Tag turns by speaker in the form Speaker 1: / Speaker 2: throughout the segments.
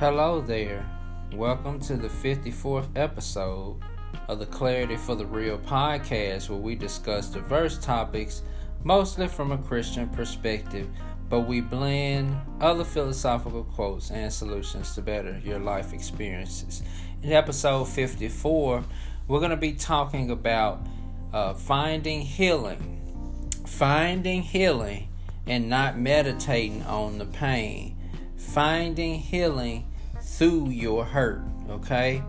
Speaker 1: Hello there. Welcome to the 54th episode of the Clarity for the Real podcast, where we discuss diverse topics, mostly from a Christian perspective, but we blend other philosophical quotes and solutions to better your life experiences. In episode 54, we're going to be talking about uh, finding healing. Finding healing and not meditating on the pain. Finding healing through your hurt. Okay?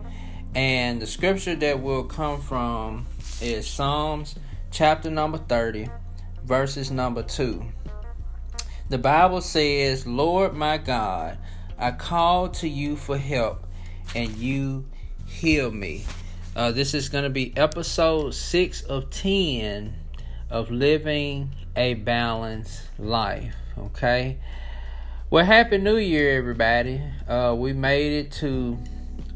Speaker 1: And the scripture that will come from is Psalms chapter number 30, verses number 2. The Bible says, Lord my God, I call to you for help, and you heal me. Uh, this is going to be episode 6 of 10 of Living a Balanced Life. Okay? Well, Happy New Year, everybody. Uh, we made it to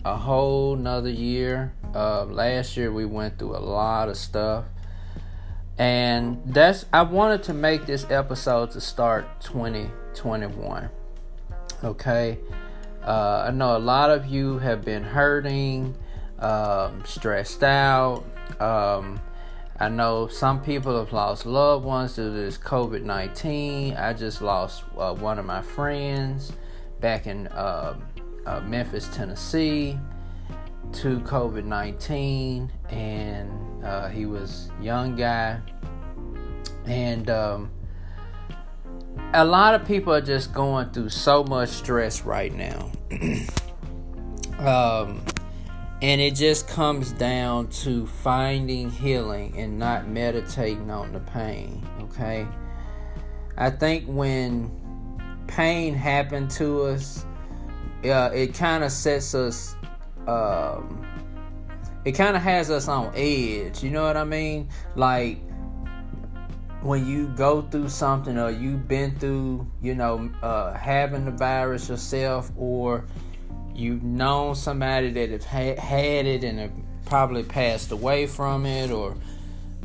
Speaker 1: a whole nother year. Uh, last year we went through a lot of stuff. And that's I wanted to make this episode to start 2021. Okay. Uh, I know a lot of you have been hurting, um, stressed out. Um, I know some people have lost loved ones to this COVID 19. I just lost uh, one of my friends back in uh, uh, Memphis, Tennessee to COVID 19, and uh, he was a young guy. And um, a lot of people are just going through so much stress right now. um, and it just comes down to finding healing and not meditating on the pain, okay? I think when pain happened to us, uh, it kind of sets us, um, it kind of has us on edge, you know what I mean? Like, when you go through something or you've been through, you know, uh, having the virus yourself or you've known somebody that have ha- had it and have probably passed away from it or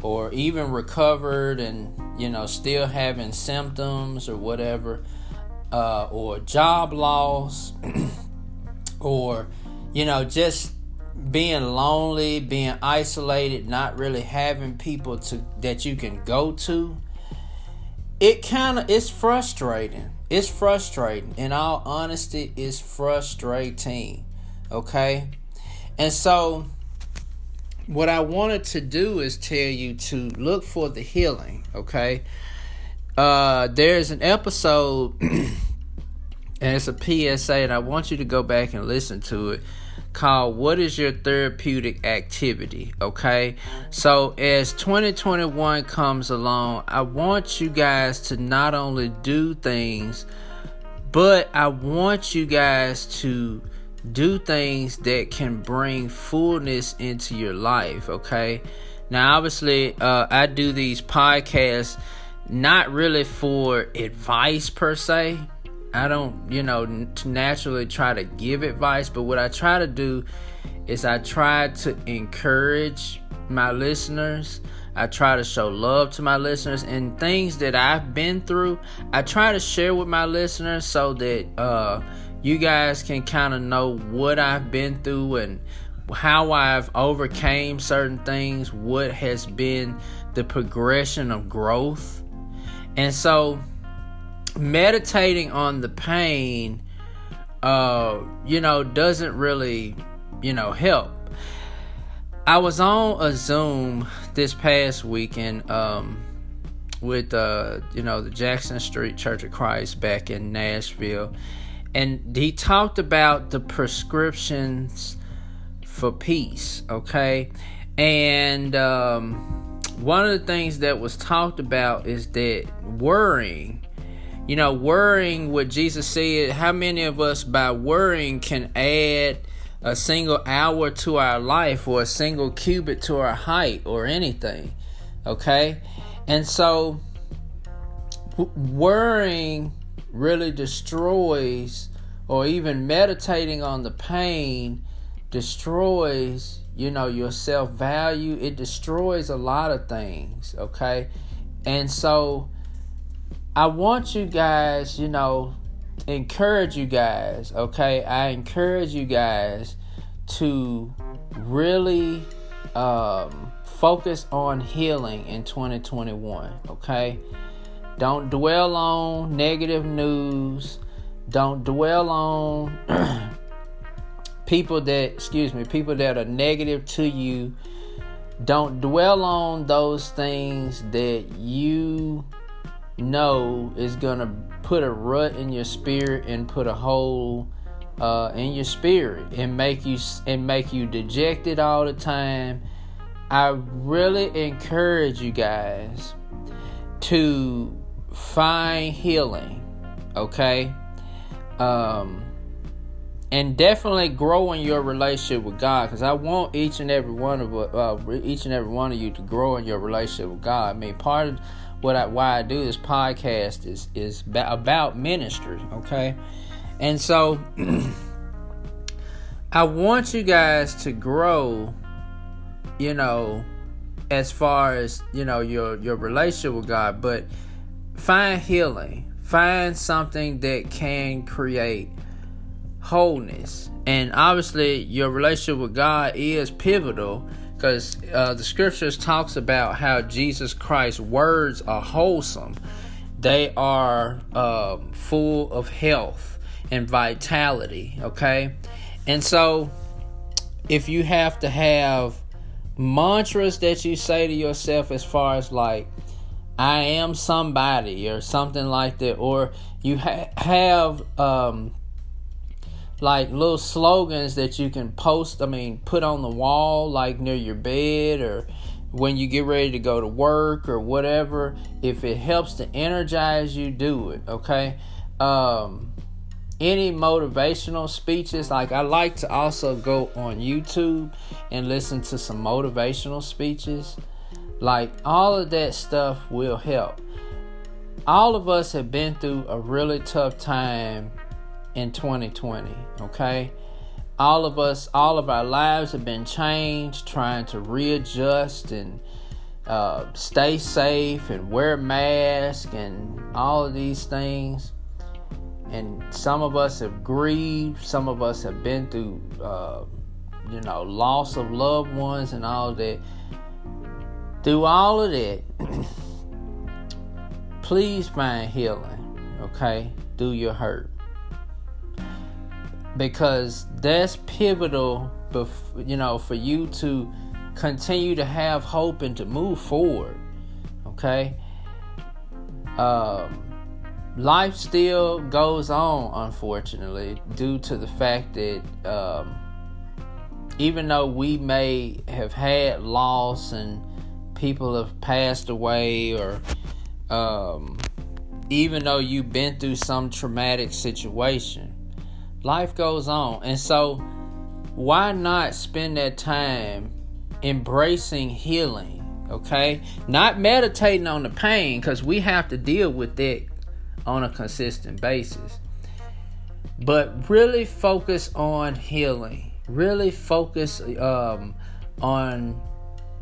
Speaker 1: or even recovered and you know still having symptoms or whatever uh, or job loss or you know just being lonely being isolated not really having people to that you can go to it kind of it's frustrating it's frustrating. In all honesty, it's frustrating. Okay? And so, what I wanted to do is tell you to look for the healing. Okay? Uh, there's an episode, and it's a PSA, and I want you to go back and listen to it called What is Your Therapeutic Activity? Okay, so as 2021 comes along, I want you guys to not only do things, but I want you guys to do things that can bring fullness into your life. Okay, now obviously, uh, I do these podcasts not really for advice per se I don't, you know, naturally try to give advice, but what I try to do is I try to encourage my listeners. I try to show love to my listeners and things that I've been through. I try to share with my listeners so that uh, you guys can kind of know what I've been through and how I've overcame certain things, what has been the progression of growth. And so meditating on the pain uh you know doesn't really you know help. I was on a zoom this past weekend um with uh you know the jackson street church of christ back in nashville and he talked about the prescriptions for peace okay? And um one of the things that was talked about is that worrying you know, worrying what Jesus said, how many of us by worrying can add a single hour to our life or a single cubit to our height or anything? Okay? And so worrying really destroys or even meditating on the pain destroys you know your self value it destroys a lot of things okay and so I want you guys, you know, encourage you guys, okay? I encourage you guys to really um, focus on healing in 2021, okay? Don't dwell on negative news. Don't dwell on people that, excuse me, people that are negative to you. Don't dwell on those things that you know is to put a rut in your spirit and put a hole uh, in your spirit and make you and make you dejected all the time. I really encourage you guys to find healing, okay? Um, and definitely grow in your relationship with God, because I want each and every one of uh, each and every one of you to grow in your relationship with God. I mean, part of what I, why I do this podcast is is about ministry, okay? And so I want you guys to grow, you know, as far as, you know, your your relationship with God, but find healing. Find something that can create wholeness. And obviously your relationship with God is pivotal because uh, the scriptures talks about how Jesus Christ's words are wholesome. They are um, full of health and vitality. Okay, and so, if you have to have mantras that you say to yourself, as far as like, I am somebody or something like that, or you ha- have um, like little slogans that you can post, I mean, put on the wall, like near your bed or when you get ready to go to work or whatever. If it helps to energize you, do it, okay? Um, any motivational speeches. Like I like to also go on YouTube and listen to some motivational speeches. Like all of that stuff will help. All of us have been through a really tough time in 2020, okay? All of us, all of our lives have been changed, trying to readjust and uh, stay safe and wear masks and all of these things. And some of us have grieved some of us have been through uh, you know loss of loved ones and all that. Through all of that please find healing okay through your hurt because that's pivotal you know for you to continue to have hope and to move forward okay? Um life still goes on, unfortunately, due to the fact that um, even though we may have had loss and people have passed away, or um, even though you've been through some traumatic situation, life goes on. And so, why not spend that time embracing healing? Okay, not meditating on the pain because we have to deal with it on a consistent basis. But really focus on healing. Really focus um, on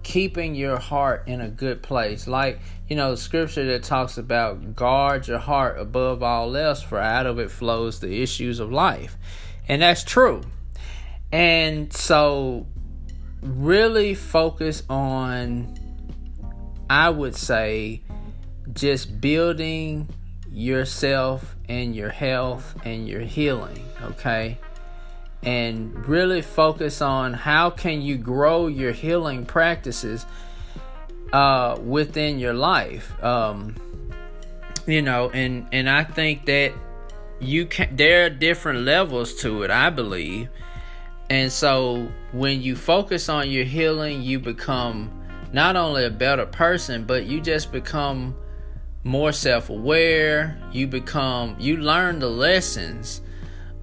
Speaker 1: keeping your heart in a good place. Like, you know, scripture that talks about guard your heart above all else, for out of it flows the issues of life. And that's true. And so, really focus on, I would say, just building yourself and your health and your healing, okay? And really focus on how can you grow your healing practices uh, within your life. Um, you know, and and I think that you can there are different levels to it, I believe. And so when you focus on your healing, you become not only a better person, but you just become more self aware. You become, you learn the lessons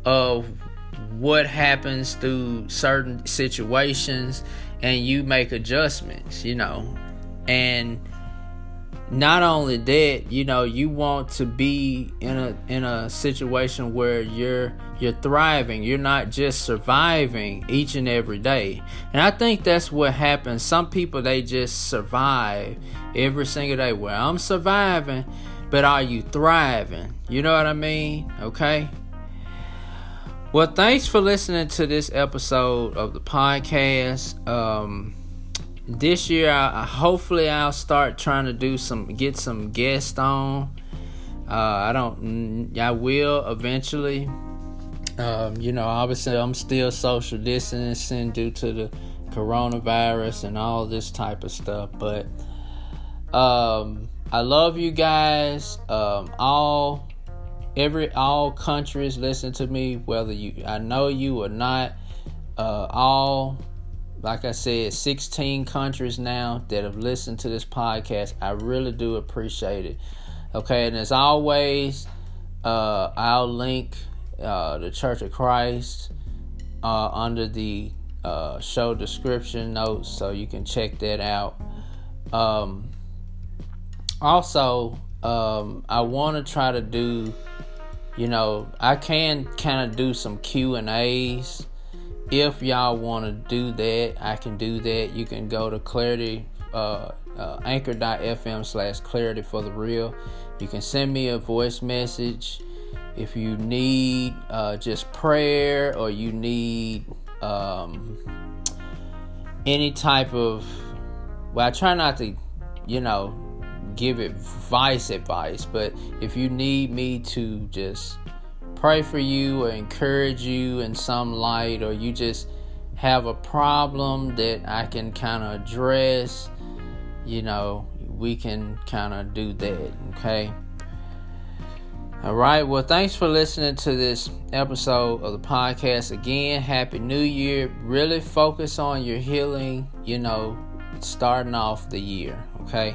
Speaker 1: of what happens through certain situations and you make adjustments, you know. And not only that, you know, you want to be in a in a situation where you're you're thriving. You're not just surviving each and every day. And I think that's what happens. Some people they just survive every single day. Well, I'm surviving, but are you thriving? You know what I mean? Okay. Well, thanks for listening to this episode of the podcast. Um, this year, I, I, hopefully I'll start trying to do some, get some guests on. Uh, I don't, I will eventually. Um, you know, obviously, I'm still social distancing due to the coronavirus and all this type of stuff, but um, I love you guys. Um, all every all countries listen to me, whether you I know you or not. Uh, all like I said, 16 countries now that have listened to this podcast. I really do appreciate it. Okay, and as always, uh, I'll link uh, the Church of Christ uh, under the uh, show description notes so you can check that out. Um, also, um, I want to try to do, you know, I can kind of do some Q and A's. If y'all want to do that, I can do that. You can go to Clarity, uh, uh, anchor.fm slash Clarity for the real. You can send me a voice message if you need uh, just prayer or you need um, any type of. Well, I try not to, you know, give advice advice but if you need me to just pray for you or encourage you in some light or you just have a problem that I can kind of address you know we can kind of do that okay? All right well thanks for listening to this episode of the podcast again. Happy new year. Really focus on your healing you know starting off the year okay